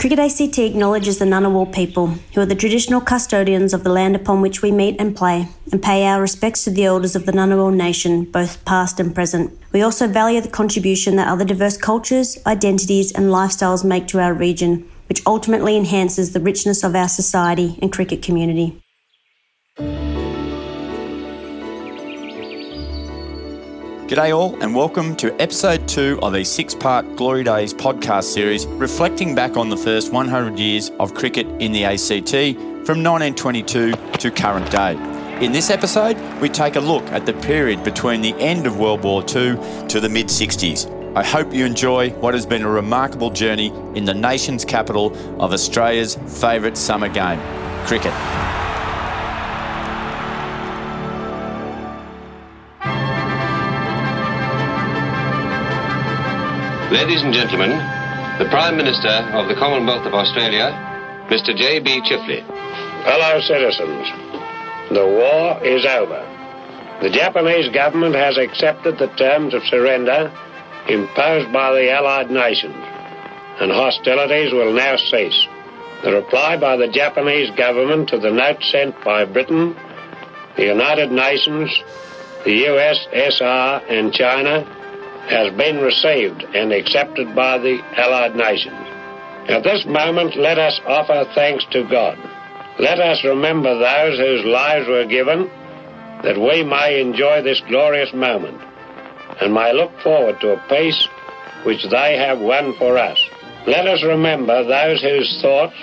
Cricket ACT acknowledges the Ngunnawal people, who are the traditional custodians of the land upon which we meet and play, and pay our respects to the elders of the Ngunnawal nation, both past and present. We also value the contribution that other diverse cultures, identities, and lifestyles make to our region, which ultimately enhances the richness of our society and cricket community. G'day, all, and welcome to episode two of a six part Glory Days podcast series reflecting back on the first 100 years of cricket in the ACT from 1922 to current day. In this episode, we take a look at the period between the end of World War II to the mid 60s. I hope you enjoy what has been a remarkable journey in the nation's capital of Australia's favourite summer game, cricket. Ladies and gentlemen, the Prime Minister of the Commonwealth of Australia, Mr. J.B. Chifley. Fellow citizens, the war is over. The Japanese government has accepted the terms of surrender imposed by the Allied nations, and hostilities will now cease. The reply by the Japanese government to the note sent by Britain, the United Nations, the USSR, and China has been received and accepted by the Allied nations. At this moment, let us offer thanks to God. Let us remember those whose lives were given that we may enjoy this glorious moment and may look forward to a peace which they have won for us. Let us remember those whose thoughts,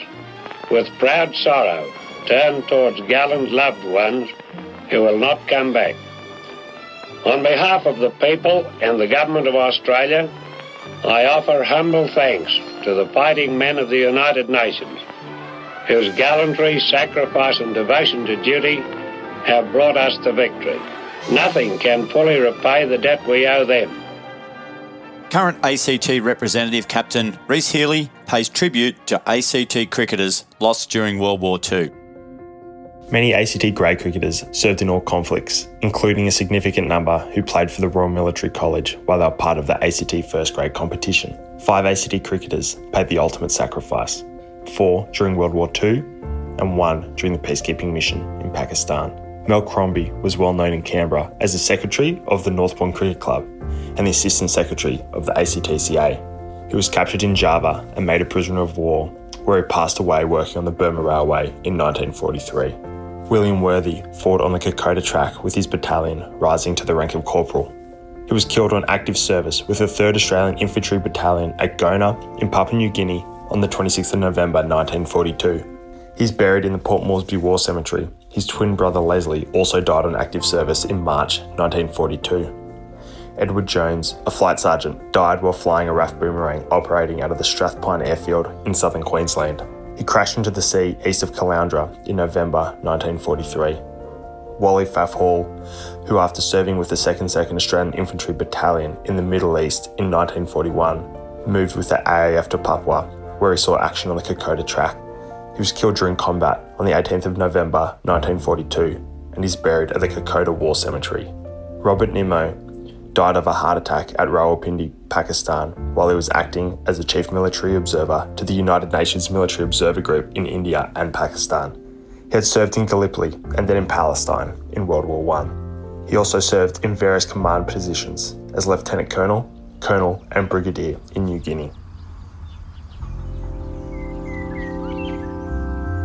with proud sorrow, turn towards gallant loved ones who will not come back. On behalf of the people and the Government of Australia, I offer humble thanks to the fighting men of the United Nations, whose gallantry, sacrifice, and devotion to duty have brought us to victory. Nothing can fully repay the debt we owe them. Current ACT representative captain Rhys Healey pays tribute to ACT cricketers lost during World War II. Many ACT grade cricketers served in all conflicts, including a significant number who played for the Royal Military College while they were part of the ACT first grade competition. Five ACT cricketers paid the ultimate sacrifice four during World War II and one during the peacekeeping mission in Pakistan. Mel Crombie was well known in Canberra as the secretary of the Northbourne Cricket Club and the assistant secretary of the ACTCA. He was captured in Java and made a prisoner of war, where he passed away working on the Burma Railway in 1943. William Worthy fought on the Kokoda track with his battalion, rising to the rank of corporal. He was killed on active service with the 3rd Australian Infantry Battalion at Gona in Papua New Guinea on the 26th of November 1942. He's buried in the Port Moresby War Cemetery. His twin brother Leslie also died on active service in March 1942. Edward Jones, a flight sergeant, died while flying a RAF boomerang operating out of the Strathpine airfield in southern Queensland. He crashed into the sea east of Caloundra in November 1943. Wally Faff Hall, who after serving with the 2nd 2nd Australian Infantry Battalion in the Middle East in 1941, moved with the AAF to Papua, where he saw action on the Kokoda track. He was killed during combat on the 18th of November 1942 and is buried at the Kokoda War Cemetery. Robert Nimmo, died of a heart attack at Rawalpindi, Pakistan, while he was acting as a chief military observer to the United Nations Military Observer Group in India and Pakistan. He had served in Gallipoli and then in Palestine in World War I. He also served in various command positions as Lieutenant Colonel, Colonel, and Brigadier in New Guinea.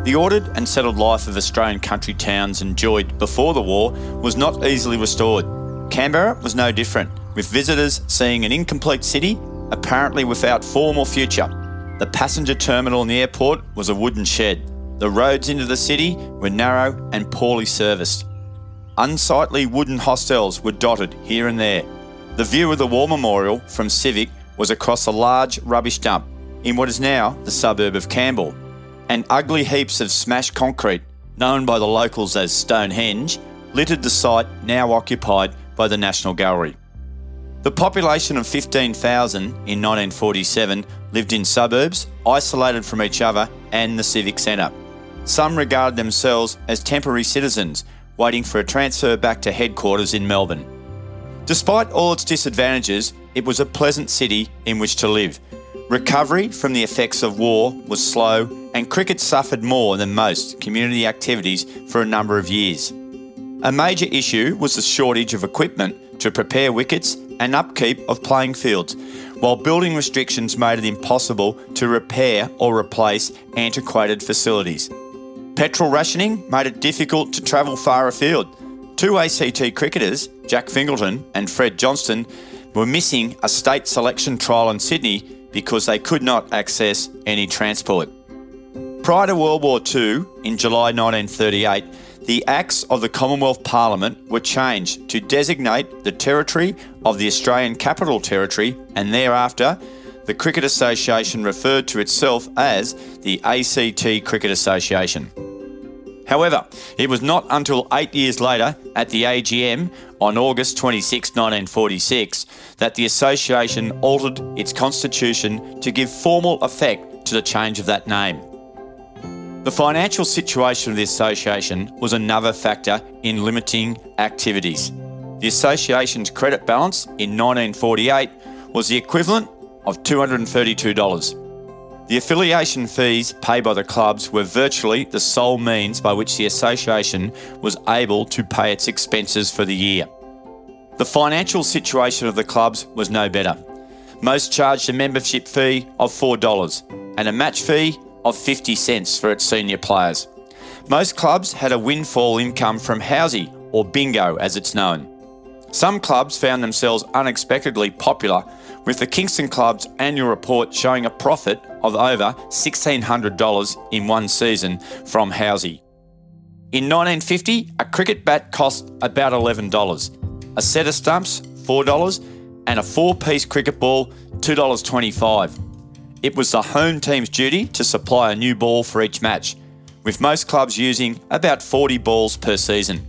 The ordered and settled life of Australian country towns enjoyed before the war was not easily restored. Canberra was no different, with visitors seeing an incomplete city, apparently without form or future. The passenger terminal in the airport was a wooden shed. The roads into the city were narrow and poorly serviced. Unsightly wooden hostels were dotted here and there. The view of the War Memorial from Civic was across a large rubbish dump in what is now the suburb of Campbell, and ugly heaps of smashed concrete, known by the locals as Stonehenge, littered the site now occupied by the National Gallery. The population of 15,000 in 1947 lived in suburbs, isolated from each other and the civic centre. Some regarded themselves as temporary citizens, waiting for a transfer back to headquarters in Melbourne. Despite all its disadvantages, it was a pleasant city in which to live. Recovery from the effects of war was slow, and cricket suffered more than most community activities for a number of years. A major issue was the shortage of equipment to prepare wickets and upkeep of playing fields, while building restrictions made it impossible to repair or replace antiquated facilities. Petrol rationing made it difficult to travel far afield. Two ACT cricketers, Jack Fingleton and Fred Johnston, were missing a state selection trial in Sydney because they could not access any transport. Prior to World War II, in July 1938, the Acts of the Commonwealth Parliament were changed to designate the territory of the Australian Capital Territory, and thereafter, the Cricket Association referred to itself as the ACT Cricket Association. However, it was not until eight years later, at the AGM on August 26, 1946, that the association altered its constitution to give formal effect to the change of that name. The financial situation of the association was another factor in limiting activities. The association's credit balance in 1948 was the equivalent of $232. The affiliation fees paid by the clubs were virtually the sole means by which the association was able to pay its expenses for the year. The financial situation of the clubs was no better. Most charged a membership fee of $4 and a match fee of 50 cents for its senior players. Most clubs had a windfall income from housey, or bingo as it's known. Some clubs found themselves unexpectedly popular with the Kingston Club's annual report showing a profit of over $1,600 in one season from Housey. In 1950, a cricket bat cost about $11, a set of stumps, $4, and a four piece cricket ball, $2.25. It was the home team's duty to supply a new ball for each match, with most clubs using about 40 balls per season.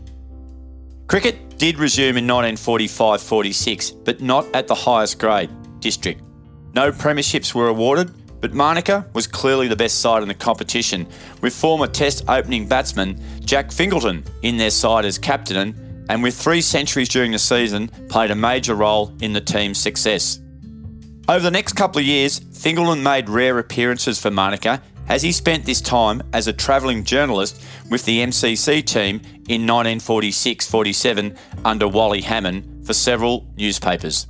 Cricket did resume in 1945 46, but not at the highest grade district. No premierships were awarded, but Manuka was clearly the best side in the competition, with former Test opening batsman Jack Fingleton in their side as captain, and with three centuries during the season, played a major role in the team's success. Over the next couple of years, Fingleton made rare appearances for Manuka as he spent this time as a travelling journalist with the MCC team in 1946 47 under Wally Hammond for several newspapers.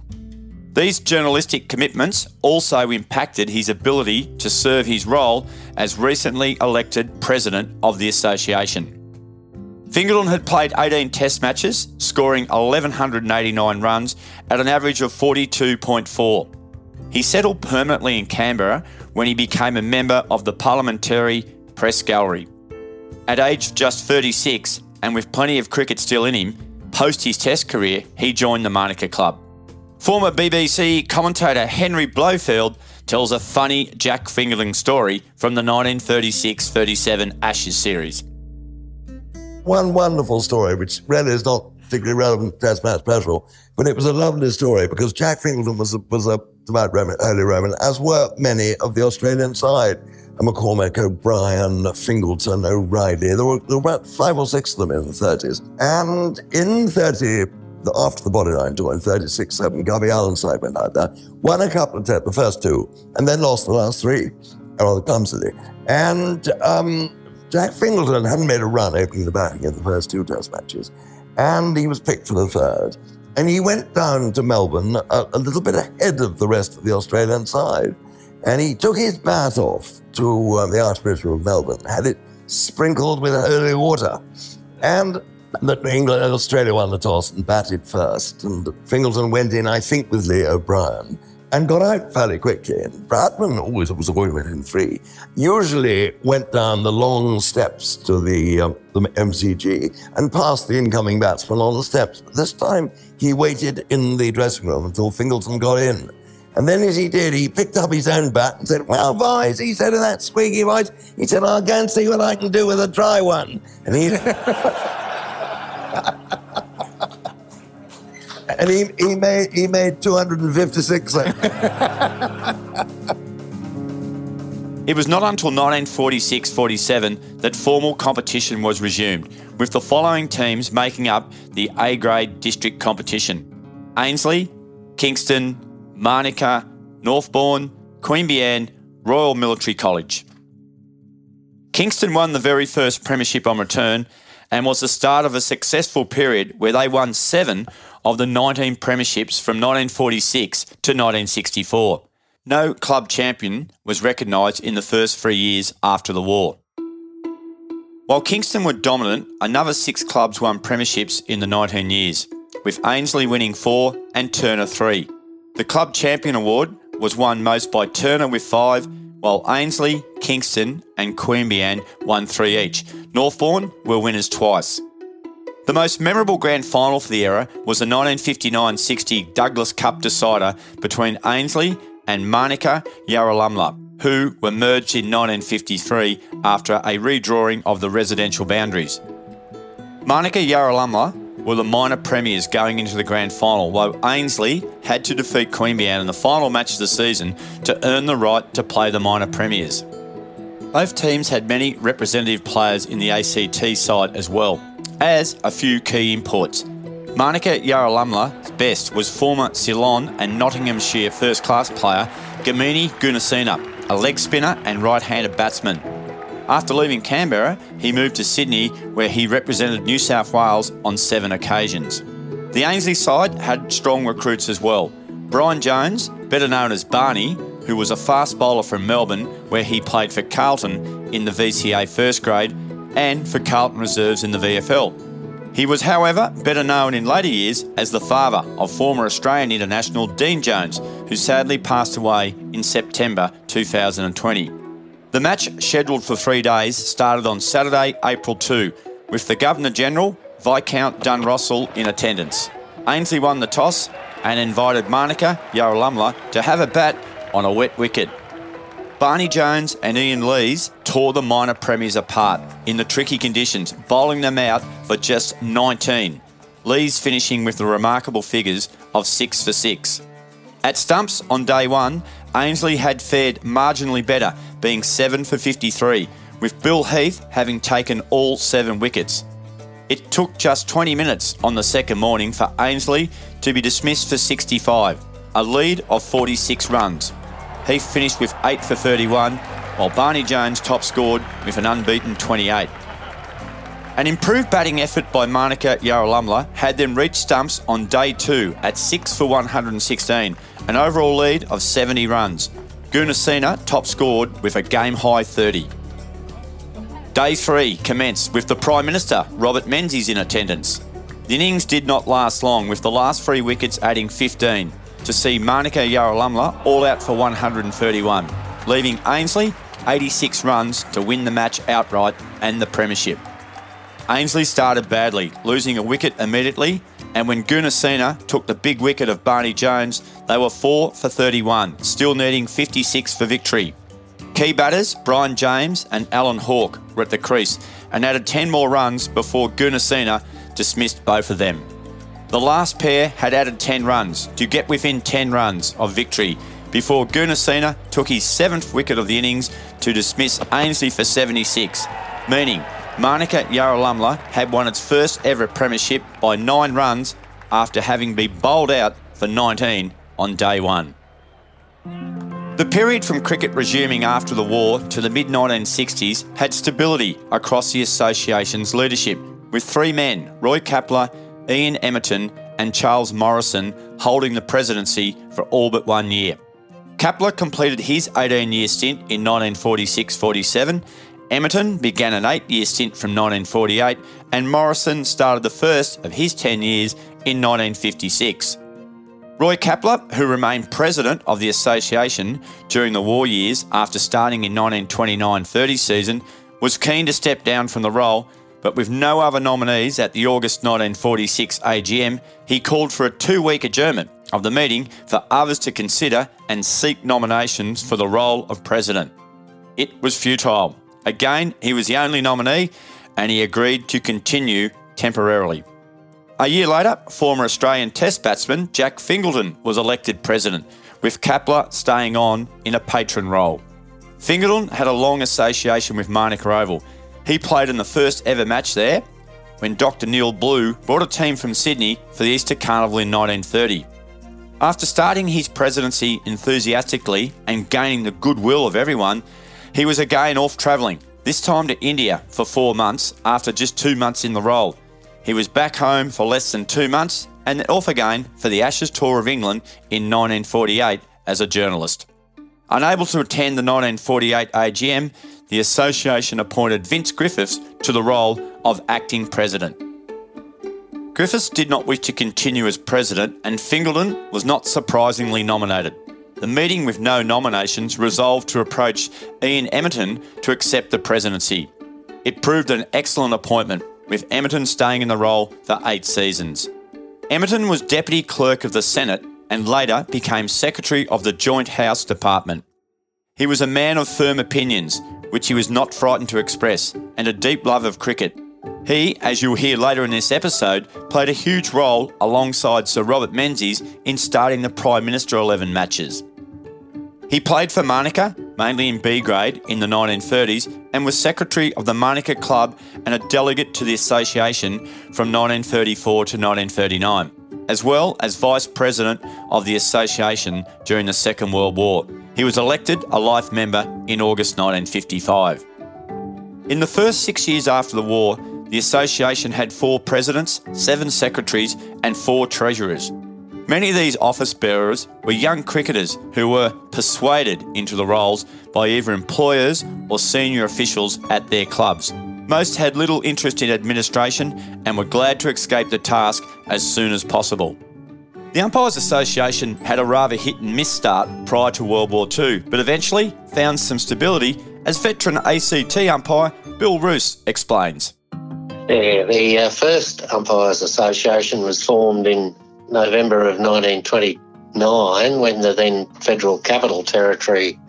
These journalistic commitments also impacted his ability to serve his role as recently elected president of the association. Fingleton had played 18 test matches, scoring 1,189 runs at an average of 42.4. He settled permanently in Canberra when he became a member of the Parliamentary Press Gallery. At age just 36, and with plenty of cricket still in him, post his test career, he joined the Manuka Club. Former BBC commentator Henry Blofeld tells a funny Jack Fingleton story from the 1936 37 Ashes series. One wonderful story, which really is not particularly relevant to Test match special, but it was a lovely story because Jack Fingleton was a, was a devout Roman, Holy Roman, as were many of the Australian side. McCormick, O'Brien, Fingleton, O'Reilly. There were, there were about five or six of them in the 30s. And in 30, after the bodyline tour in 36 7, Gubby Allen side went out there, won a couple of tests, the first two, and then lost the last three, rather clumsily. And um, Jack Fingleton hadn't made a run opening the batting in the first two test matches, and he was picked for the third. And he went down to Melbourne a, a little bit ahead of the rest of the Australian side. And he took his bat off to um, the Archbishop of Melbourne, had it sprinkled with holy water. And England and Australia won the toss and batted first. And Fingleton went in, I think, with Leo O'Brien and got out fairly quickly. And Bradman always was always went in free. Usually went down the long steps to the, um, the MCG and passed the incoming batsman on the steps. But this time he waited in the dressing room until Fingleton got in. And then as he did, he picked up his own bat and said, Well, boys, he said in that squeaky voice, he said, I'll go and see what I can do with a dry one. And he and he, he made he made 256 It was not until 1946 47 that formal competition was resumed, with the following teams making up the A grade district competition Ainslie, Kingston, Manuka, Northbourne, Queanbeyan, Royal Military College. Kingston won the very first premiership on return and was the start of a successful period where they won seven of the 19 premierships from 1946 to 1964. No club champion was recognised in the first three years after the war. While Kingston were dominant, another six clubs won premierships in the 19 years, with Ainslie winning four and Turner three. The club champion award was won most by Turner with five, while Ainslie, Kingston, and Queanbeyan won three each. Northbourne were winners twice. The most memorable grand final for the era was the 1959 60 Douglas Cup decider between Ainslie and Manuka Yarralumla, who were merged in 1953 after a redrawing of the residential boundaries. Manuka Yarralumla were the minor premiers going into the grand final, while Ainslie had to defeat Queanbeyan in the final match of the season to earn the right to play the minor premiers. Both teams had many representative players in the ACT side as well, as a few key imports. Manuka Yarralumla's best was former Ceylon and Nottinghamshire first class player Gamini Goonesena, a leg spinner and right handed batsman. After leaving Canberra, he moved to Sydney, where he represented New South Wales on seven occasions. The Ainslie side had strong recruits as well. Brian Jones, better known as Barney, who was a fast bowler from Melbourne, where he played for Carlton in the VCA first grade and for Carlton reserves in the VFL. He was, however, better known in later years as the father of former Australian international Dean Jones, who sadly passed away in September 2020. The match, scheduled for three days, started on Saturday, April 2, with the Governor General, Viscount Dunrossil, in attendance. Ainslie won the toss and invited Manuka Yarralumla to have a bat on a wet wicket. Barney Jones and Ian Lees tore the minor premiers apart in the tricky conditions, bowling them out for just 19. Lees finishing with the remarkable figures of 6 for 6. At stumps on day one, Ainslie had fared marginally better, being 7 for 53, with Bill Heath having taken all seven wickets. It took just 20 minutes on the second morning for Ainslie to be dismissed for 65, a lead of 46 runs. He finished with 8 for 31, while Barney Jones top scored with an unbeaten 28. An improved batting effort by Manuka Yarralumla had them reach stumps on day two at 6 for 116, an overall lead of 70 runs. Goonesena top scored with a game high 30. Day three commenced with the Prime Minister, Robert Menzies, in attendance. The innings did not last long, with the last three wickets adding 15 to see Manuka Yarralumla all out for 131, leaving Ainslie 86 runs to win the match outright and the premiership. Ainslie started badly, losing a wicket immediately, and when Goonesena took the big wicket of Barney Jones, they were 4 for 31, still needing 56 for victory. Key batters Brian James and Alan Hawke were at the crease and added 10 more runs before Goonesena dismissed both of them. The last pair had added 10 runs to get within 10 runs of victory before Goonesena took his seventh wicket of the innings to dismiss Ainslie for 76, meaning Manuka Yarralumla had won its first ever premiership by nine runs after having been bowled out for 19 on day one. The period from cricket resuming after the war to the mid 1960s had stability across the association's leadership, with three men, Roy Kapler, Ian Emerton, and Charles Morrison holding the presidency for all but one year. Kapler completed his 18 year stint in 1946 47. Emerton began an eight year stint from 1948, and Morrison started the first of his 10 years in 1956. Roy Kapler, who remained president of the association during the war years after starting in 1929 30 season, was keen to step down from the role but with no other nominees at the August 1946 AGM, he called for a two week adjournment of the meeting for others to consider and seek nominations for the role of president. It was futile. Again, he was the only nominee and he agreed to continue temporarily. A year later, former Australian Test batsman Jack Fingleton was elected president, with Kapler staying on in a patron role. Fingleton had a long association with Manuka Oval he played in the first ever match there when Dr. Neil Blue brought a team from Sydney for the Easter Carnival in 1930. After starting his presidency enthusiastically and gaining the goodwill of everyone, he was again off travelling, this time to India for four months after just two months in the role. He was back home for less than two months and off again for the Ashes Tour of England in 1948 as a journalist. Unable to attend the 1948 AGM, the association appointed Vince Griffiths to the role of acting president. Griffiths did not wish to continue as president, and Fingleton was not surprisingly nominated. The meeting with no nominations resolved to approach Ian Emmerton to accept the presidency. It proved an excellent appointment, with Emmerton staying in the role for eight seasons. Emmerton was Deputy Clerk of the Senate and later became Secretary of the Joint House Department. He was a man of firm opinions, which he was not frightened to express, and a deep love of cricket. He, as you'll hear later in this episode, played a huge role alongside Sir Robert Menzies in starting the Prime Minister 11 matches. He played for Manuka, mainly in B grade, in the 1930s and was secretary of the Manuka Club and a delegate to the association from 1934 to 1939, as well as vice president of the association during the Second World War. He was elected a life member in August 1955. In the first six years after the war, the association had four presidents, seven secretaries, and four treasurers. Many of these office bearers were young cricketers who were persuaded into the roles by either employers or senior officials at their clubs. Most had little interest in administration and were glad to escape the task as soon as possible. The Umpires Association had a rather hit and miss start prior to World War II, but eventually found some stability, as veteran ACT umpire Bill Roos explains. Yeah, the uh, first Umpires Association was formed in November of 1929 when the then Federal Capital Territory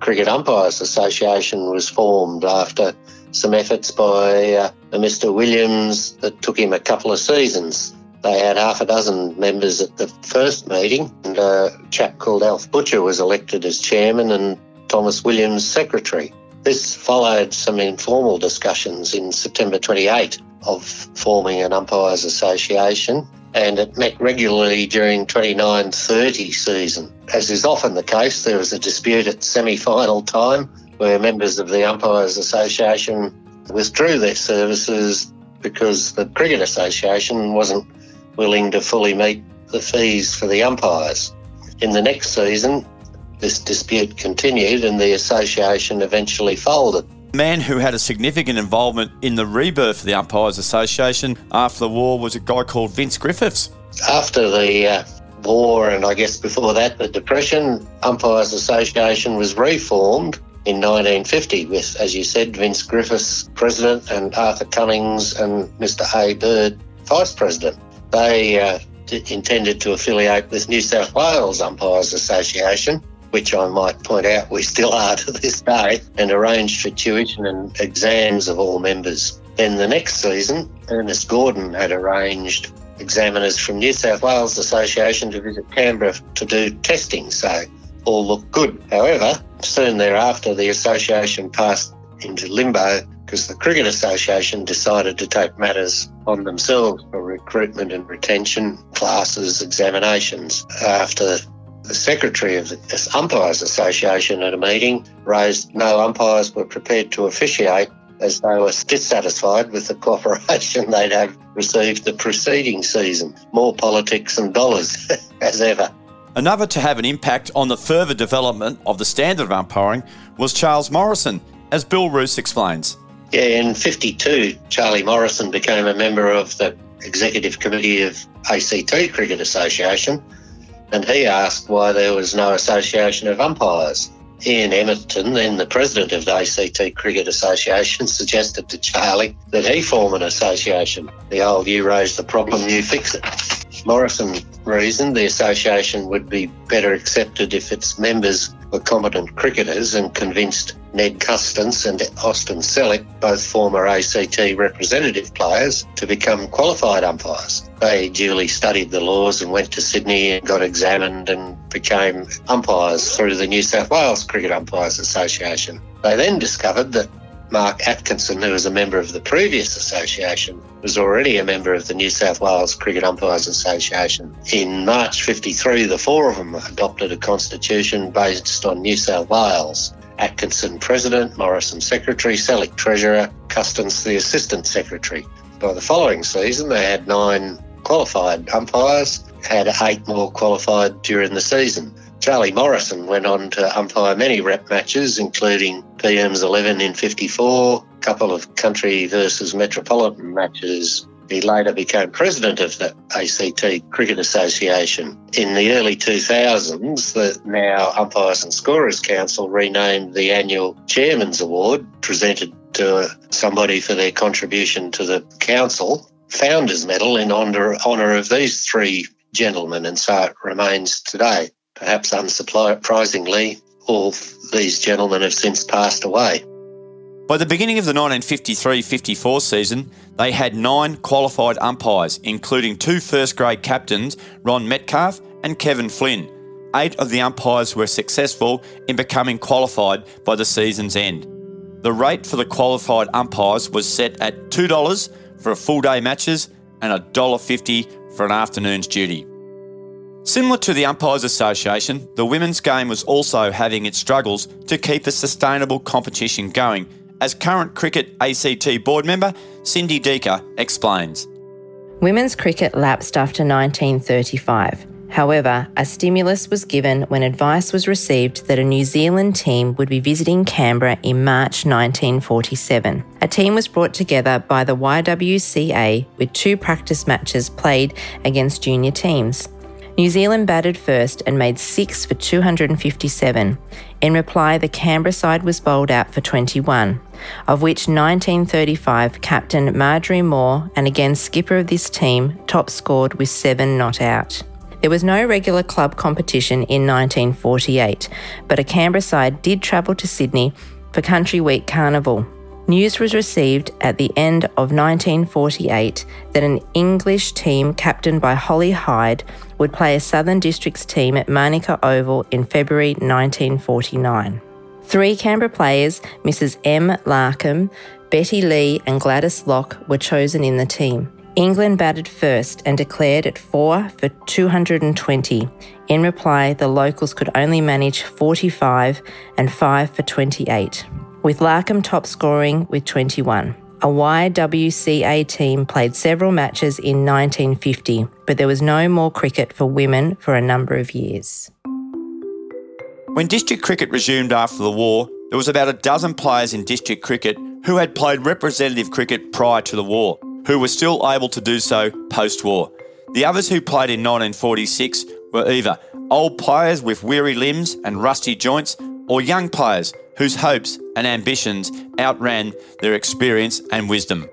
Cricket Umpires Association was formed after some efforts by uh, Mr. Williams that took him a couple of seasons. They had half a dozen members at the first meeting, and a chap called Alf Butcher was elected as chairman and Thomas Williams secretary. This followed some informal discussions in September 28 of forming an umpires association and it met regularly during 29-30 season. As is often the case, there was a dispute at semi-final time where members of the Umpires Association withdrew their services because the Cricket Association wasn't willing to fully meet the fees for the umpires. In the next season, this dispute continued and the association eventually folded. The man who had a significant involvement in the rebirth of the Umpires Association after the war was a guy called Vince Griffiths. After the uh, war, and I guess before that, the Depression, Umpires Association was reformed in 1950 with, as you said, Vince Griffiths president and Arthur Cummings and Mr. A. Bird vice president. They uh, intended to affiliate with New South Wales Umpires Association which I might point out we still are to this day, and arranged for tuition and exams of all members. Then the next season, Ernest Gordon had arranged examiners from New South Wales Association to visit Canberra to do testing, so all looked good. However, soon thereafter, the association passed into limbo because the Cricket Association decided to take matters on themselves for recruitment and retention, classes, examinations. After the secretary of the Umpires Association at a meeting raised no umpires were prepared to officiate as they were dissatisfied with the cooperation they'd have received the preceding season. More politics and dollars as ever. Another to have an impact on the further development of the standard of umpiring was Charles Morrison, as Bill Roos explains. Yeah, in 52, Charlie Morrison became a member of the executive committee of ACT Cricket Association and he asked why there was no association of umpires. Ian Emmerton, then the president of the ACT Cricket Association, suggested to Charlie that he form an association. The old you raise the problem, you fix it. Morrison reasoned the association would be better accepted if its members were competent cricketers and convinced Ned Custance and Austin Selleck, both former ACT representative players, to become qualified umpires. They duly studied the laws and went to Sydney and got examined and became umpires through the New South Wales Cricket Umpires Association. They then discovered that Mark Atkinson, who was a member of the previous association, was already a member of the New South Wales Cricket Umpires Association. In March 53, the four of them adopted a constitution based on New South Wales. Atkinson President, Morrison Secretary, Sellick Treasurer, Custance the Assistant Secretary. By the following season, they had nine qualified umpires, had eight more qualified during the season. Charlie Morrison went on to umpire many rep matches, including PM's 11 in 54, a couple of country versus metropolitan matches. He later became president of the ACT Cricket Association. In the early 2000s, the now Umpires and Scorers Council renamed the annual Chairman's Award, presented to somebody for their contribution to the council, Founders Medal in honour, honour of these three gentlemen, and so it remains today. Perhaps unsurprisingly, all these gentlemen have since passed away. By the beginning of the 1953 54 season, they had nine qualified umpires, including two first grade captains, Ron Metcalf and Kevin Flynn. Eight of the umpires were successful in becoming qualified by the season's end. The rate for the qualified umpires was set at $2 for a full day matches and $1.50 for an afternoon's duty. Similar to the Umpires Association, the women's game was also having its struggles to keep a sustainable competition going, as current cricket ACT board member Cindy Deaker explains. Women's cricket lapsed after 1935. However, a stimulus was given when advice was received that a New Zealand team would be visiting Canberra in March 1947. A team was brought together by the YWCA with two practice matches played against junior teams. New Zealand batted first and made six for 257. In reply, the Canberra side was bowled out for 21, of which 1935 captain Marjorie Moore, and again skipper of this team, top scored with seven not out. There was no regular club competition in 1948, but a Canberra side did travel to Sydney for Country Week Carnival. News was received at the end of 1948 that an English team captained by Molly Hide would play a Southern Districts team at Manuka Oval in February 1949. Three Canberra players, Mrs. M. Larkham, Betty Lee, and Gladys Locke, were chosen in the team. England batted first and declared at 4 for 220. In reply, the locals could only manage 45 and 5 for 28 with Larkham top scoring with 21. A YWCA team played several matches in 1950, but there was no more cricket for women for a number of years. When district cricket resumed after the war, there was about a dozen players in district cricket who had played representative cricket prior to the war, who were still able to do so post war. The others who played in 1946 were either old players with weary limbs and rusty joints or young players whose hopes and ambitions outran their experience and wisdom.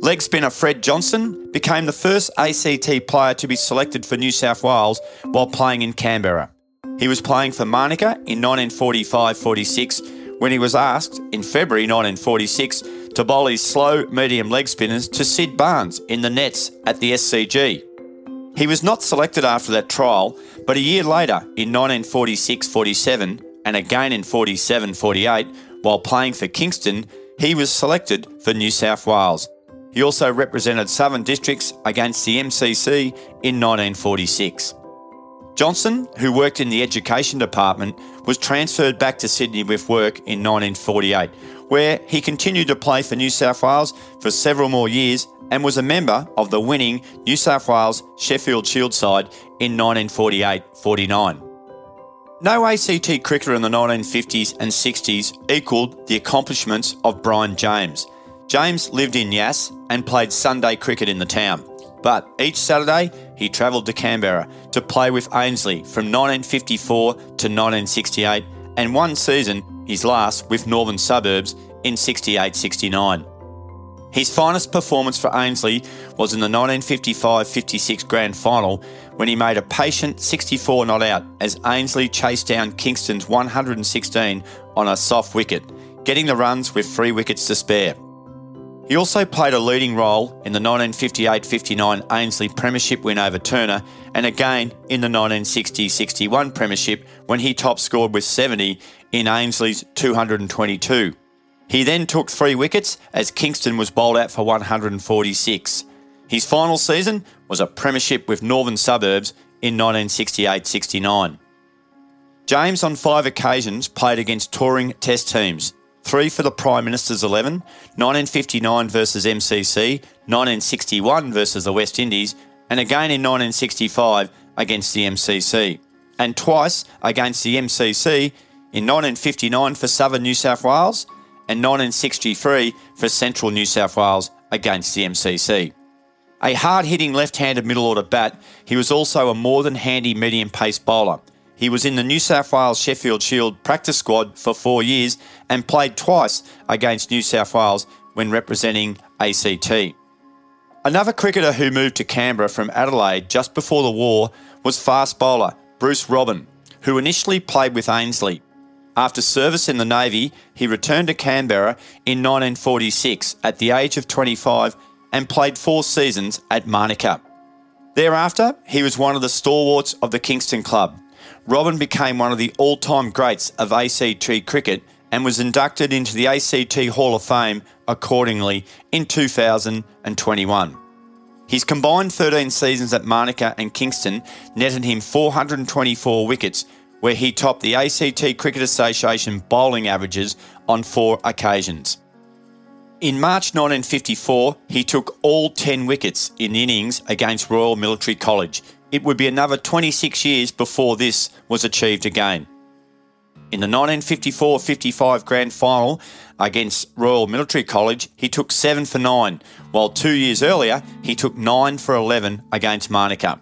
Leg spinner Fred Johnson became the first ACT player to be selected for New South Wales while playing in Canberra. He was playing for Manuka in 1945 46 when he was asked in February 1946 to bowl his slow medium leg spinners to Sid Barnes in the nets at the SCG. He was not selected after that trial, but a year later, in 1946 47, and again in 47 48 while playing for Kingston, he was selected for New South Wales. He also represented Southern Districts against the MCC in 1946. Johnson, who worked in the Education Department, was transferred back to Sydney with work in 1948, where he continued to play for New South Wales for several more years and was a member of the winning New South Wales Sheffield Shield side in 1948 49. No ACT cricketer in the 1950s and 60s equalled the accomplishments of Brian James. James lived in Yass and played Sunday cricket in the town. But each Saturday, he travelled to Canberra to play with Ainslie from 1954 to 1968 and one season, his last, with Northern Suburbs in 68 69. His finest performance for Ainslie was in the 1955 56 grand final when he made a patient 64 not out as Ainslie chased down Kingston's 116 on a soft wicket, getting the runs with three wickets to spare. He also played a leading role in the 1958 59 Ainslie Premiership win over Turner and again in the 1960 61 Premiership when he top scored with 70 in Ainslie's 222. He then took three wickets as Kingston was bowled out for 146. His final season was a premiership with Northern Suburbs in 1968 69. James, on five occasions, played against touring test teams three for the Prime Minister's 11, 1959 versus MCC, 1961 versus the West Indies, and again in 1965 against the MCC, and twice against the MCC in 1959 for Southern New South Wales and 1963 for Central New South Wales against the MCC. A hard hitting left handed middle order bat, he was also a more than handy medium pace bowler. He was in the New South Wales Sheffield Shield practice squad for four years and played twice against New South Wales when representing ACT. Another cricketer who moved to Canberra from Adelaide just before the war was fast bowler Bruce Robin, who initially played with Ainslie. After service in the Navy, he returned to Canberra in 1946 at the age of 25 and played four seasons at Manuka. Thereafter, he was one of the stalwarts of the Kingston Club. Robin became one of the all time greats of ACT cricket and was inducted into the ACT Hall of Fame accordingly in 2021. His combined 13 seasons at Manuka and Kingston netted him 424 wickets, where he topped the ACT Cricket Association bowling averages on four occasions. In March 1954, he took all 10 wickets in innings against Royal Military College. It would be another 26 years before this was achieved again. In the 1954 55 grand final against Royal Military College, he took 7 for 9, while two years earlier he took 9 for 11 against Manuka.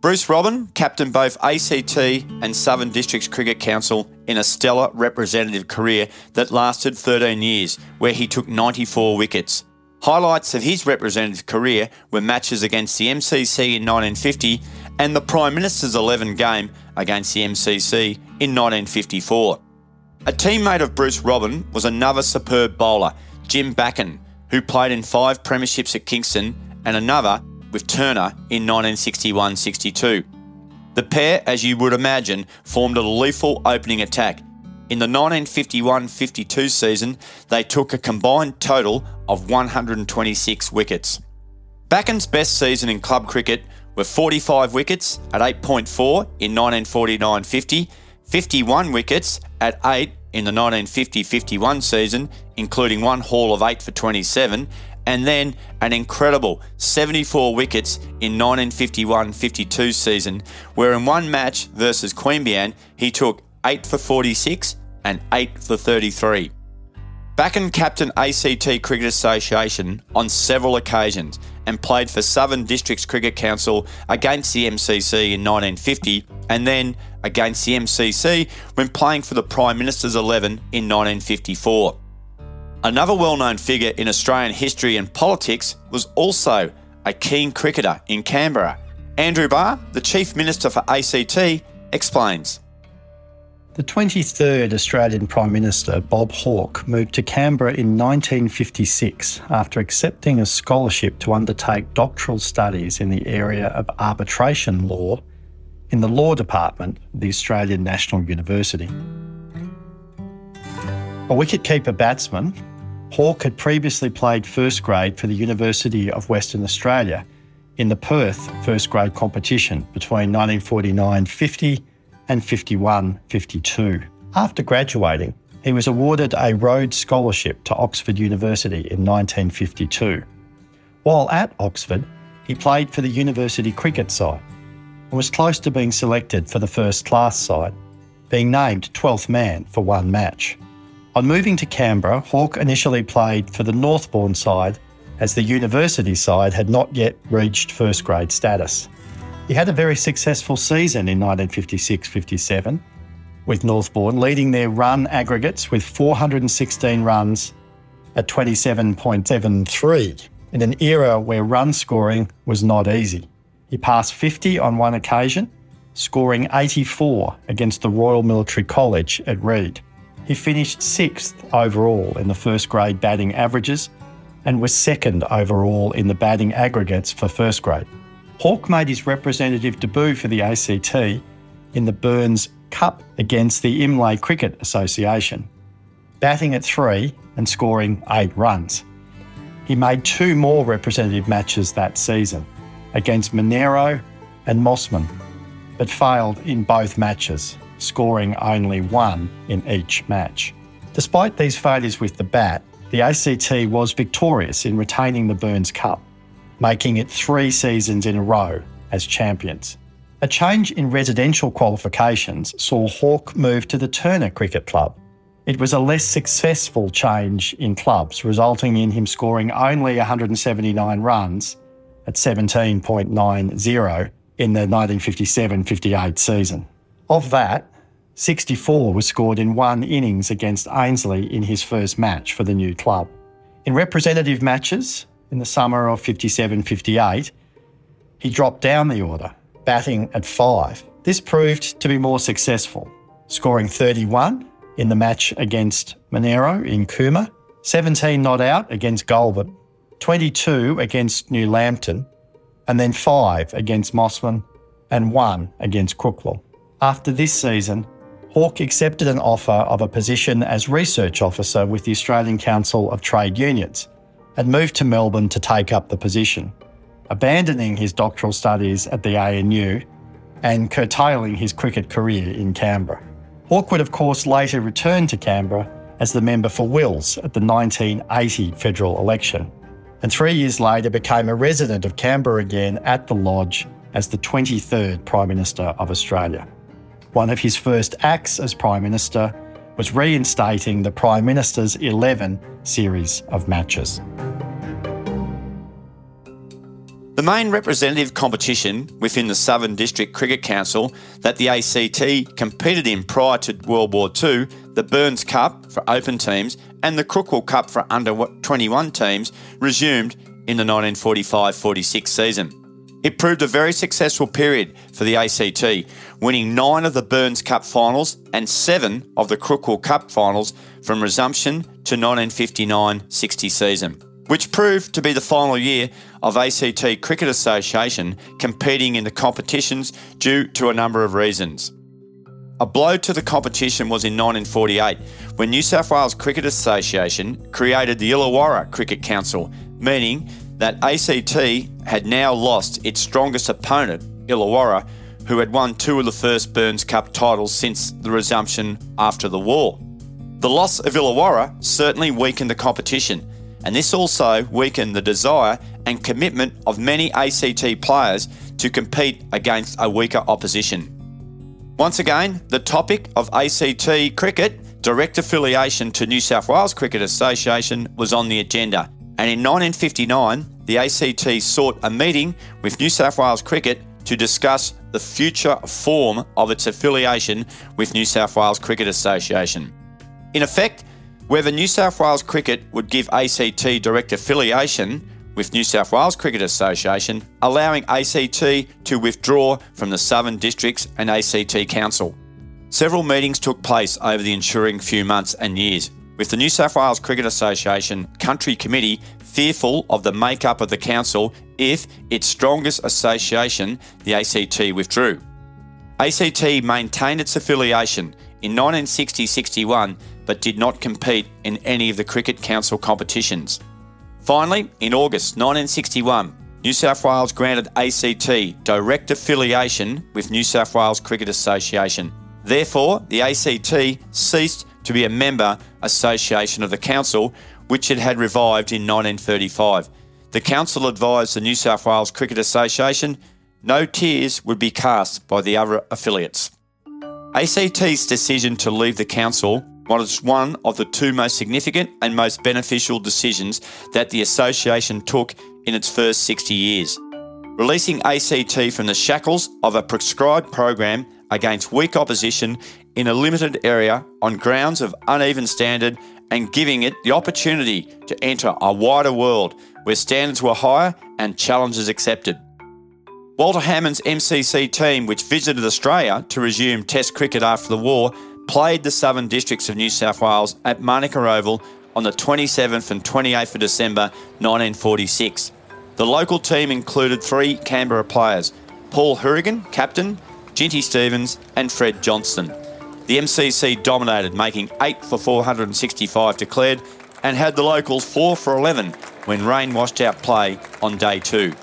Bruce Robin captained both ACT and Southern Districts Cricket Council in a stellar representative career that lasted 13 years, where he took 94 wickets. Highlights of his representative career were matches against the MCC in 1950 and the Prime Minister's 11 game against the MCC in 1954. A teammate of Bruce Robin was another superb bowler, Jim Backen, who played in five premierships at Kingston, and another with Turner in 1961 62. The pair, as you would imagine, formed a lethal opening attack. In the 1951 52 season, they took a combined total of 126 wickets. Backen's best season in club cricket were 45 wickets at 8.4 in 1949 50, 51 wickets at 8 in the 1950 51 season, including one haul of 8 for 27, and then an incredible 74 wickets in 1951 52 season, where in one match versus Queanbeyan, he took 8 for 46 and 8 for 33. Backen captain ACT Cricket Association on several occasions and played for Southern Districts Cricket Council against the MCC in 1950 and then against the MCC when playing for the Prime Minister's 11 in 1954. Another well known figure in Australian history and politics was also a keen cricketer in Canberra. Andrew Barr, the Chief Minister for ACT, explains. The 23rd Australian Prime Minister, Bob Hawke, moved to Canberra in 1956 after accepting a scholarship to undertake doctoral studies in the area of arbitration law in the Law Department of the Australian National University. A wicketkeeper batsman, Hawke had previously played first grade for the University of Western Australia in the Perth first grade competition between 1949 50 and 51 52. After graduating, he was awarded a Rhodes Scholarship to Oxford University in 1952. While at Oxford, he played for the university cricket side and was close to being selected for the first class side, being named 12th man for one match. On moving to Canberra, Hawke initially played for the Northbourne side as the university side had not yet reached first grade status. He had a very successful season in 1956 57, with Northbourne leading their run aggregates with 416 runs at 27.73 in an era where run scoring was not easy. He passed 50 on one occasion, scoring 84 against the Royal Military College at Reid. He finished sixth overall in the first grade batting averages and was second overall in the batting aggregates for first grade. Hawke made his representative debut for the ACT in the Burns Cup against the Imlay Cricket Association. batting at three and scoring eight runs. He made two more representative matches that season against Monaro and Mossman, but failed in both matches, scoring only one in each match. Despite these failures with the bat, the ACT was victorious in retaining the Burns Cup, making it three seasons in a row as champions. A change in residential qualifications saw Hawke move to the Turner Cricket Club. It was a less successful change in clubs, resulting in him scoring only 179 runs at 17.90 in the 1957 58 season. Of that, 64 was scored in one innings against Ainslie in his first match for the new club. In representative matches in the summer of 57 58, he dropped down the order batting at five. This proved to be more successful, scoring 31 in the match against Monaro in Cooma, 17 not out against Goulburn, 22 against New Lambton, and then 5 against Mosman and 1 against Crookwell. After this season, Hawke accepted an offer of a position as research officer with the Australian Council of Trade Unions and moved to Melbourne to take up the position abandoning his doctoral studies at the ANU and curtailing his cricket career in Canberra. Hawke would, of course, later return to Canberra as the member for Wills at the 1980 federal election, and three years later became a resident of Canberra again at the Lodge as the 23rd Prime Minister of Australia. One of his first acts as Prime Minister was reinstating the Prime Minister's 11 series of matches. The main representative competition within the Southern District Cricket Council that the ACT competed in prior to World War II, the Burns Cup for open teams and the Crookwell Cup for under 21 teams, resumed in the 1945 46 season. It proved a very successful period for the ACT, winning nine of the Burns Cup finals and seven of the Crookwell Cup finals from resumption to 1959 60 season which proved to be the final year of ACT Cricket Association competing in the competitions due to a number of reasons. A blow to the competition was in 1948 when New South Wales Cricket Association created the Illawarra Cricket Council, meaning that ACT had now lost its strongest opponent, Illawarra, who had won two of the first Burns Cup titles since the resumption after the war. The loss of Illawarra certainly weakened the competition and this also weakened the desire and commitment of many ACT players to compete against a weaker opposition. Once again, the topic of ACT cricket, direct affiliation to New South Wales Cricket Association, was on the agenda, and in 1959, the ACT sought a meeting with New South Wales Cricket to discuss the future form of its affiliation with New South Wales Cricket Association. In effect, whether New South Wales Cricket would give ACT direct affiliation with New South Wales Cricket Association, allowing ACT to withdraw from the Southern Districts and ACT Council. Several meetings took place over the ensuing few months and years, with the New South Wales Cricket Association Country Committee fearful of the makeup of the council if its strongest association, the ACT, withdrew. ACT maintained its affiliation in 1960 61 but did not compete in any of the Cricket Council competitions. Finally, in August 1961, New South Wales granted ACT direct affiliation with New South Wales Cricket Association. Therefore, the ACT ceased to be a member association of the Council, which it had revived in 1935. The Council advised the New South Wales Cricket Association no tears would be cast by the other affiliates. ACT's decision to leave the Council was one of the two most significant and most beneficial decisions that the association took in its first 60 years. Releasing ACT from the shackles of a prescribed program against weak opposition in a limited area on grounds of uneven standard and giving it the opportunity to enter a wider world where standards were higher and challenges accepted. Walter Hammond's MCC team, which visited Australia to resume Test cricket after the war, played the Southern Districts of New South Wales at Manuka Oval on the 27th and 28th of December 1946. The local team included three Canberra players Paul Hourigan, captain, Ginty Stevens, and Fred Johnston. The MCC dominated, making 8 for 465 declared and had the locals 4 for 11 when rain washed out play on day 2.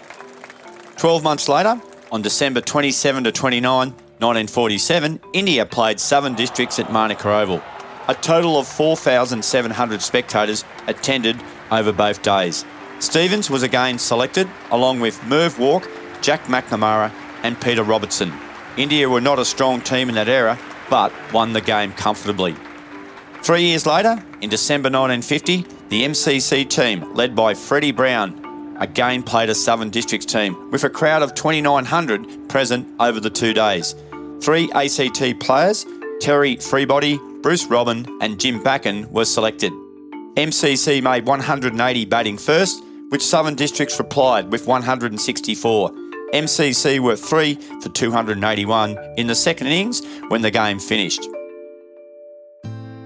12 months later, on December 27 to 29, 1947, India played Southern Districts at Manuka Oval. A total of 4,700 spectators attended over both days. Stevens was again selected, along with Merv Walk, Jack McNamara, and Peter Robertson. India were not a strong team in that era, but won the game comfortably. Three years later, in December 1950, the MCC team, led by Freddie Brown, again played a Southern Districts team with a crowd of 2,900 present over the two days. Three ACT players, Terry Freebody, Bruce Robin, and Jim Backen, were selected. MCC made 180 batting first, which Southern Districts replied with 164. MCC were 3 for 281 in the second innings when the game finished.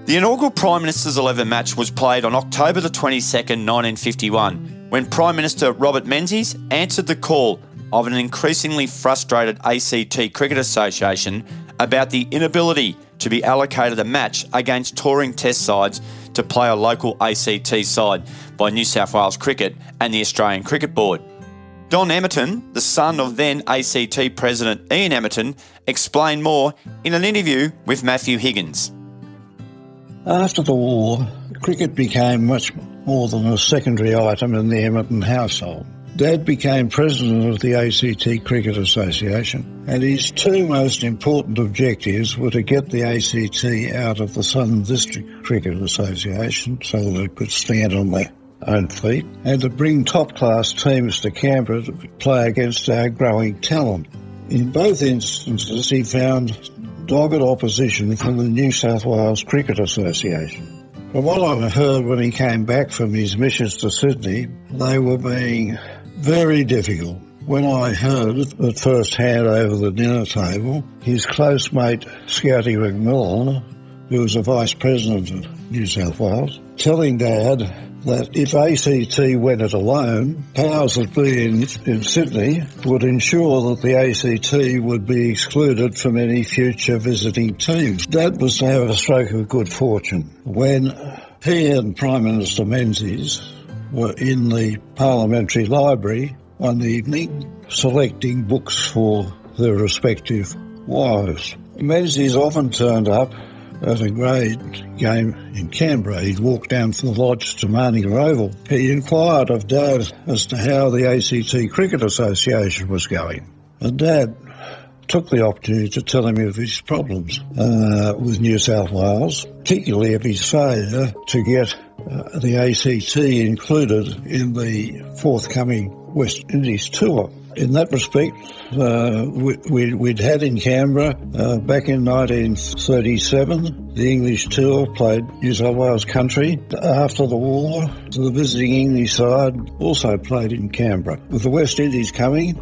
The inaugural Prime Minister's 11 match was played on October the 22nd, 1951, when Prime Minister Robert Menzies answered the call of an increasingly frustrated ACT Cricket Association about the inability to be allocated a match against touring test sides to play a local ACT side by New South Wales Cricket and the Australian Cricket Board. Don Emerton, the son of then ACT President Ian Emerton, explained more in an interview with Matthew Higgins. After the war, cricket became much more than a secondary item in the Emerton household. Dad became president of the ACT Cricket Association, and his two most important objectives were to get the ACT out of the Southern District Cricket Association so that it could stand on their own feet, and to bring top class teams to Canberra to play against our growing talent. In both instances, he found dogged opposition from the New South Wales Cricket Association. From what I heard when he came back from his missions to Sydney, they were being very difficult. When I heard at first hand over the dinner table, his close mate Scouty McMillan, who was the vice president of New South Wales, telling Dad that if ACT went it alone, powers that be in, in Sydney would ensure that the ACT would be excluded from any future visiting teams. That was to have a stroke of good fortune when he and Prime Minister Menzies were in the Parliamentary Library one evening selecting books for their respective wives. Menzies often turned up at a grade game in Canberra. He'd walk down from the lodge to Manuka Oval. He inquired of Dad as to how the ACT Cricket Association was going. And Dad took the opportunity to tell him of his problems uh, with New South Wales, particularly of his failure to get uh, the ACT included in the forthcoming West Indies tour. In that respect, uh, we, would had in Canberra uh, back in 1937, the English tour played New South Wales country. After the war, the visiting English side also played in Canberra. With the West Indies coming,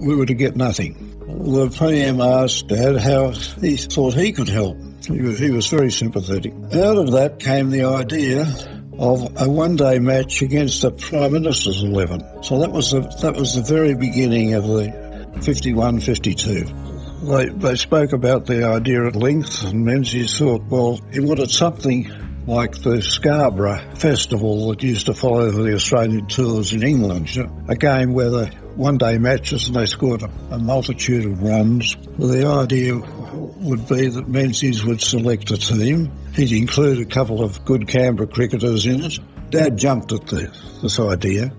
we were to get nothing. The PM asked Dad how he thought he could help. He was, he was very sympathetic. Out of that came the idea of a one-day match against the Prime Minister's 11. So that was the, that was the very beginning of the 51-52. They, they spoke about the idea at length, and Menzies thought, well, he wanted something like the Scarborough Festival that used to follow the Australian tours in England, a game where the one-day matches and they scored a, a multitude of runs. The idea would be that Menzies would select a team. He'd include a couple of good Canberra cricketers in it. Dad jumped at the, this idea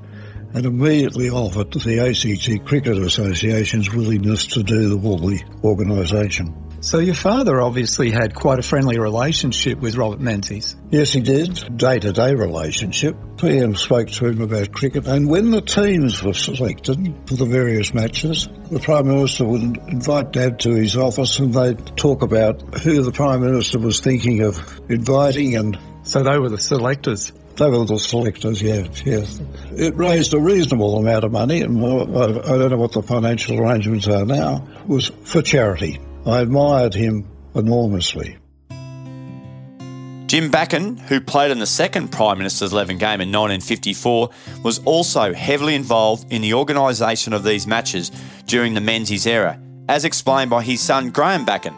and immediately offered the ACT Cricket Association's willingness to do the Woolly organisation. So your father obviously had quite a friendly relationship with Robert Menzies. Yes, he did. Day-to-day relationship. PM um, spoke to him about cricket, and when the teams were selected for the various matches, the Prime Minister would invite Dad to his office and they'd talk about who the Prime Minister was thinking of inviting and... So they were the selectors? They were the selectors, yes, yes. It raised a reasonable amount of money, and uh, I don't know what the financial arrangements are now, was for charity. I admired him enormously. Jim Backen, who played in the second Prime Minister's 11 game in 1954, was also heavily involved in the organisation of these matches during the Menzies era, as explained by his son Graham Backen.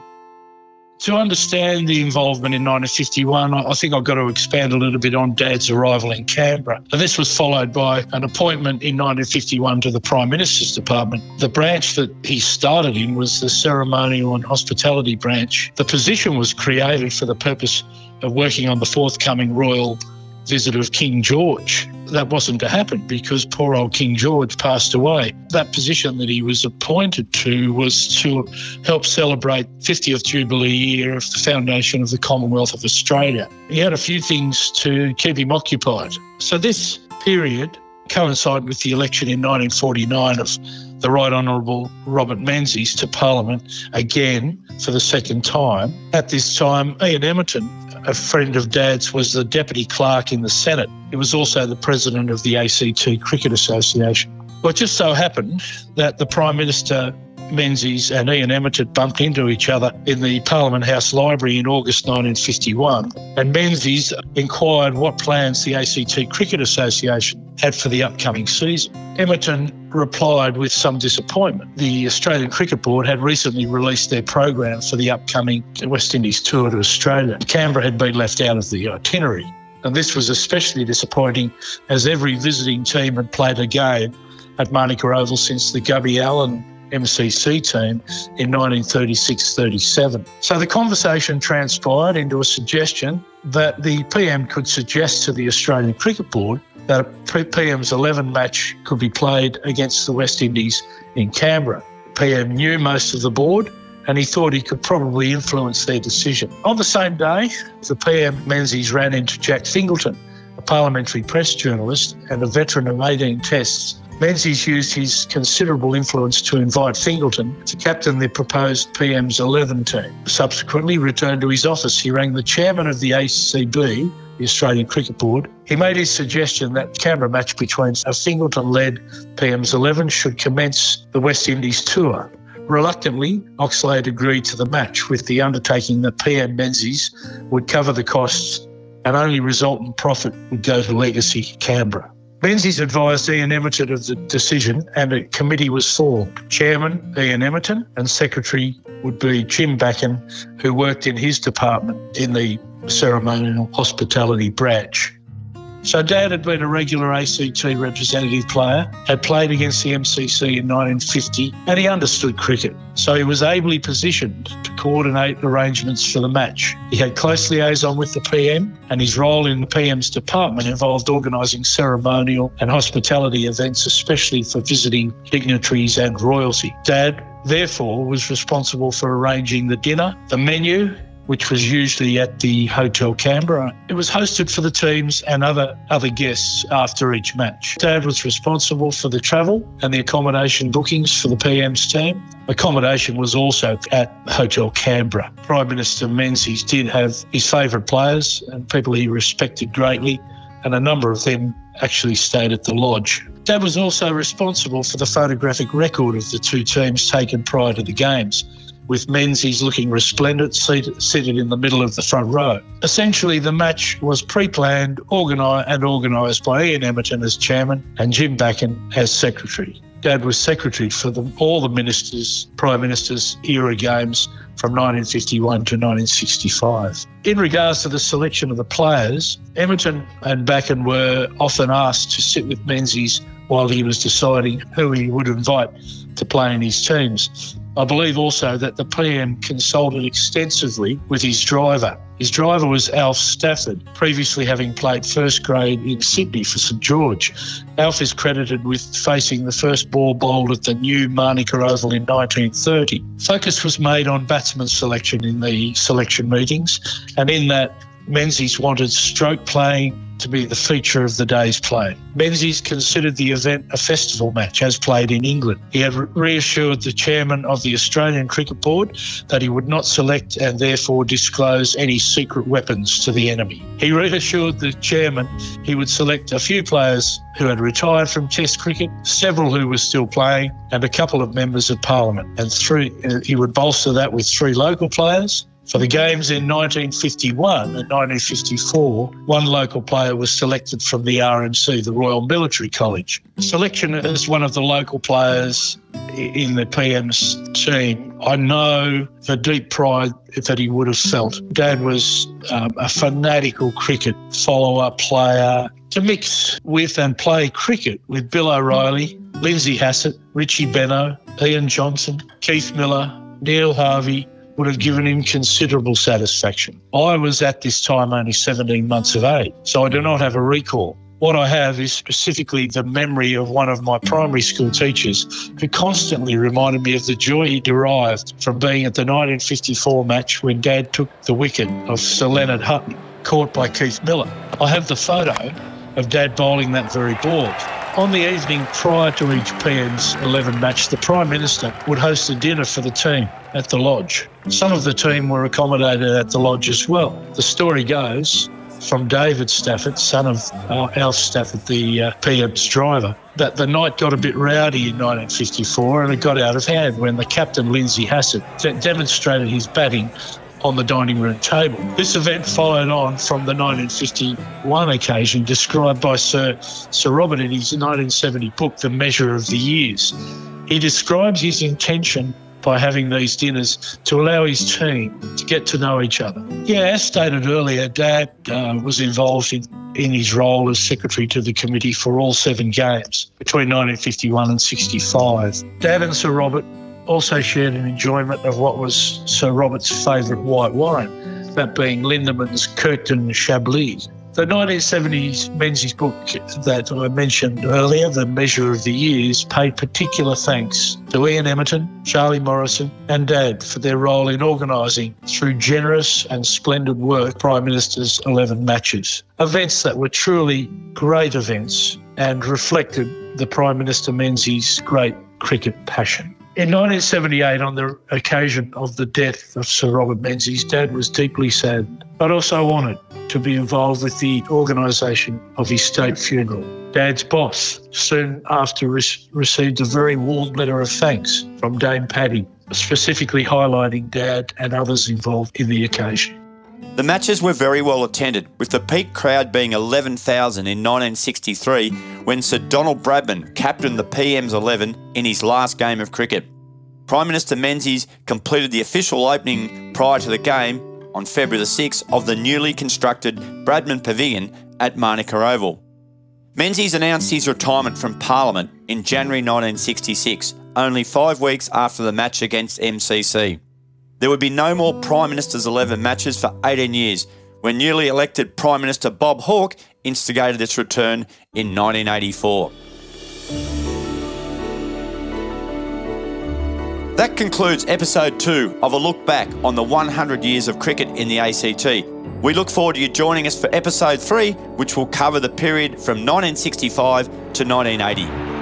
To understand the involvement in 1951, I think I've got to expand a little bit on Dad's arrival in Canberra. This was followed by an appointment in 1951 to the Prime Minister's Department. The branch that he started in was the Ceremonial and Hospitality branch. The position was created for the purpose of working on the forthcoming royal visit of King George. That wasn't to happen because poor old King George passed away. That position that he was appointed to was to help celebrate 50th Jubilee year of the foundation of the Commonwealth of Australia. He had a few things to keep him occupied. So this period coincided with the election in 1949 of the Right Honourable Robert Menzies to Parliament again for the second time. At this time, Ian Emmerton a friend of Dad's was the deputy clerk in the Senate. He was also the president of the ACT Cricket Association. Well, it just so happened that the Prime Minister Menzies and Ian Emmerton bumped into each other in the Parliament House Library in August 1951. And Menzies inquired what plans the ACT Cricket Association had for the upcoming season. Emmerton replied with some disappointment. The Australian Cricket Board had recently released their program for the upcoming West Indies tour to Australia. Canberra had been left out of the itinerary. And this was especially disappointing as every visiting team had played a game at Manuka Oval since the Gubby Allen MCC team in 1936-37. So the conversation transpired into a suggestion that the PM could suggest to the Australian Cricket Board that PM's 11 match could be played against the West Indies in Canberra. PM knew most of the board and he thought he could probably influence their decision. On the same day, the PM Menzies ran into Jack Fingleton, a parliamentary press journalist and a veteran of 18 tests Menzies used his considerable influence to invite Fingleton to captain the proposed PM's 11 team. Subsequently returned to his office, he rang the chairman of the ACB, the Australian Cricket Board. He made his suggestion that Canberra match between a Fingleton led PM's 11 should commence the West Indies tour. Reluctantly, Oxlade agreed to the match with the undertaking that PM Menzies would cover the costs and only resultant profit would go to Legacy Canberra. Menzies advised Ian Emmerton of the decision and a committee was formed. Chairman Ian Emmerton and Secretary would be Jim Backen, who worked in his department in the ceremonial hospitality branch. So Dad had been a regular ACT representative player, had played against the MCC in 1950, and he understood cricket. So he was ably positioned to coordinate arrangements for the match. He had close liaison with the PM, and his role in the PM's department involved organising ceremonial and hospitality events, especially for visiting dignitaries and royalty. Dad therefore was responsible for arranging the dinner, the menu, which was usually at the Hotel Canberra. It was hosted for the teams and other, other guests after each match. Dad was responsible for the travel and the accommodation bookings for the PM's team. Accommodation was also at Hotel Canberra. Prime Minister Menzies did have his favourite players and people he respected greatly, and a number of them actually stayed at the lodge. Dad was also responsible for the photographic record of the two teams taken prior to the games with Menzies looking resplendent, seated, seated in the middle of the front row. Essentially, the match was pre-planned, organised and organised by Ian Emmerton as chairman and Jim Backen as secretary. Dad was secretary for the, all the ministers, prime ministers era games from 1951 to 1965. In regards to the selection of the players, Emmerton and Backen were often asked to sit with Menzies while he was deciding who he would invite to play in his teams. I believe also that the PM consulted extensively with his driver. His driver was Alf Stafford, previously having played first grade in Sydney for St George. Alf is credited with facing the first ball bowled at the new Manuka Oval in 1930. Focus was made on batsman selection in the selection meetings, and in that, Menzies wanted stroke playing, to be the feature of the day's play. Menzies considered the event a festival match as played in England. He had reassured the chairman of the Australian Cricket Board that he would not select and therefore disclose any secret weapons to the enemy. He reassured the chairman he would select a few players who had retired from Test cricket, several who were still playing, and a couple of members of Parliament. And three, uh, he would bolster that with three local players For the games in 1951 and 1954, one local player was selected from the RMC, the Royal Military College. Selection as one of the local players in the PM's team, I know the deep pride that he would have felt. Dad was um, a fanatical cricket follower player. To mix with and play cricket with Bill O'Reilly, Lindsay Hassett, Richie Benaud, Ian Johnson, Keith Miller, Neil Harvey, would have given him considerable satisfaction. I was at this time only 17 months of age, so I do not have a recall. What I have is specifically the memory of one of my primary school teachers who constantly reminded me of the joy he derived from being at the 1954 match when Dad took the wicket of Sir Leonard Hutton, caught by Keith Miller. I have the photo of Dad bowling that very ball. On the evening prior to each PM's 11 match, the Prime Minister would host a dinner for the team at the lodge. Some of the team were accommodated at the lodge as well. The story goes from David Stafford, son of uh, Alf Stafford, the uh, PM's driver, that the night got a bit rowdy in 1954 and it got out of hand when the captain, Lindsay Hassett, demonstrated his batting on the dining room table. This event followed on from the 1951 occasion described by Sir, Sir Robert in his 1970 book, The Measure of the Years. He describes his intention by having these dinners to allow his team to get to know each other. Yeah, as stated earlier, Dad uh, was involved in, in his role as secretary to the committee for all seven games between 1951 and 65. Dad and Sir Robert also shared an enjoyment of what was Sir Robert's favourite white wine, that being Lindeman's Curtin Chablis. The 1970s Menzies book that I mentioned earlier, The Measure of the Years, paid particular thanks to Ian Emerton, Charlie Morrison, and Dad for their role in organising, through generous and splendid work, Prime Minister's 11 matches. Events that were truly great events and reflected the Prime Minister Menzies' great cricket passion. In 1978, on the occasion of the death of Sir Robert Menzies, Dad was deeply saddened, but also honoured to be involved with the organisation of his state funeral. Dad's boss soon after re- received a very warm letter of thanks from Dame Pattie, specifically highlighting Dad and others involved in the occasion. The matches were very well attended, with the peak crowd being 11,000 in 1963 when Sir Donald Bradman captained the PM's 11 in his last game of cricket. Prime Minister Menzies completed the official opening prior to the game on February the 6th of the newly constructed Bradman Pavilion at Manuka Oval. Menzies announced his retirement from Parliament in January 1966, only five weeks after the match against MCC. There would be no more Prime Minister's 11 matches for 18 years when newly elected Prime Minister Bob Hawke instigated its return in 1984. That concludes episode two of a look back on the 100 years of cricket in the ACT. We look forward to you joining us for episode three, which will cover the period from 1965 to 1980.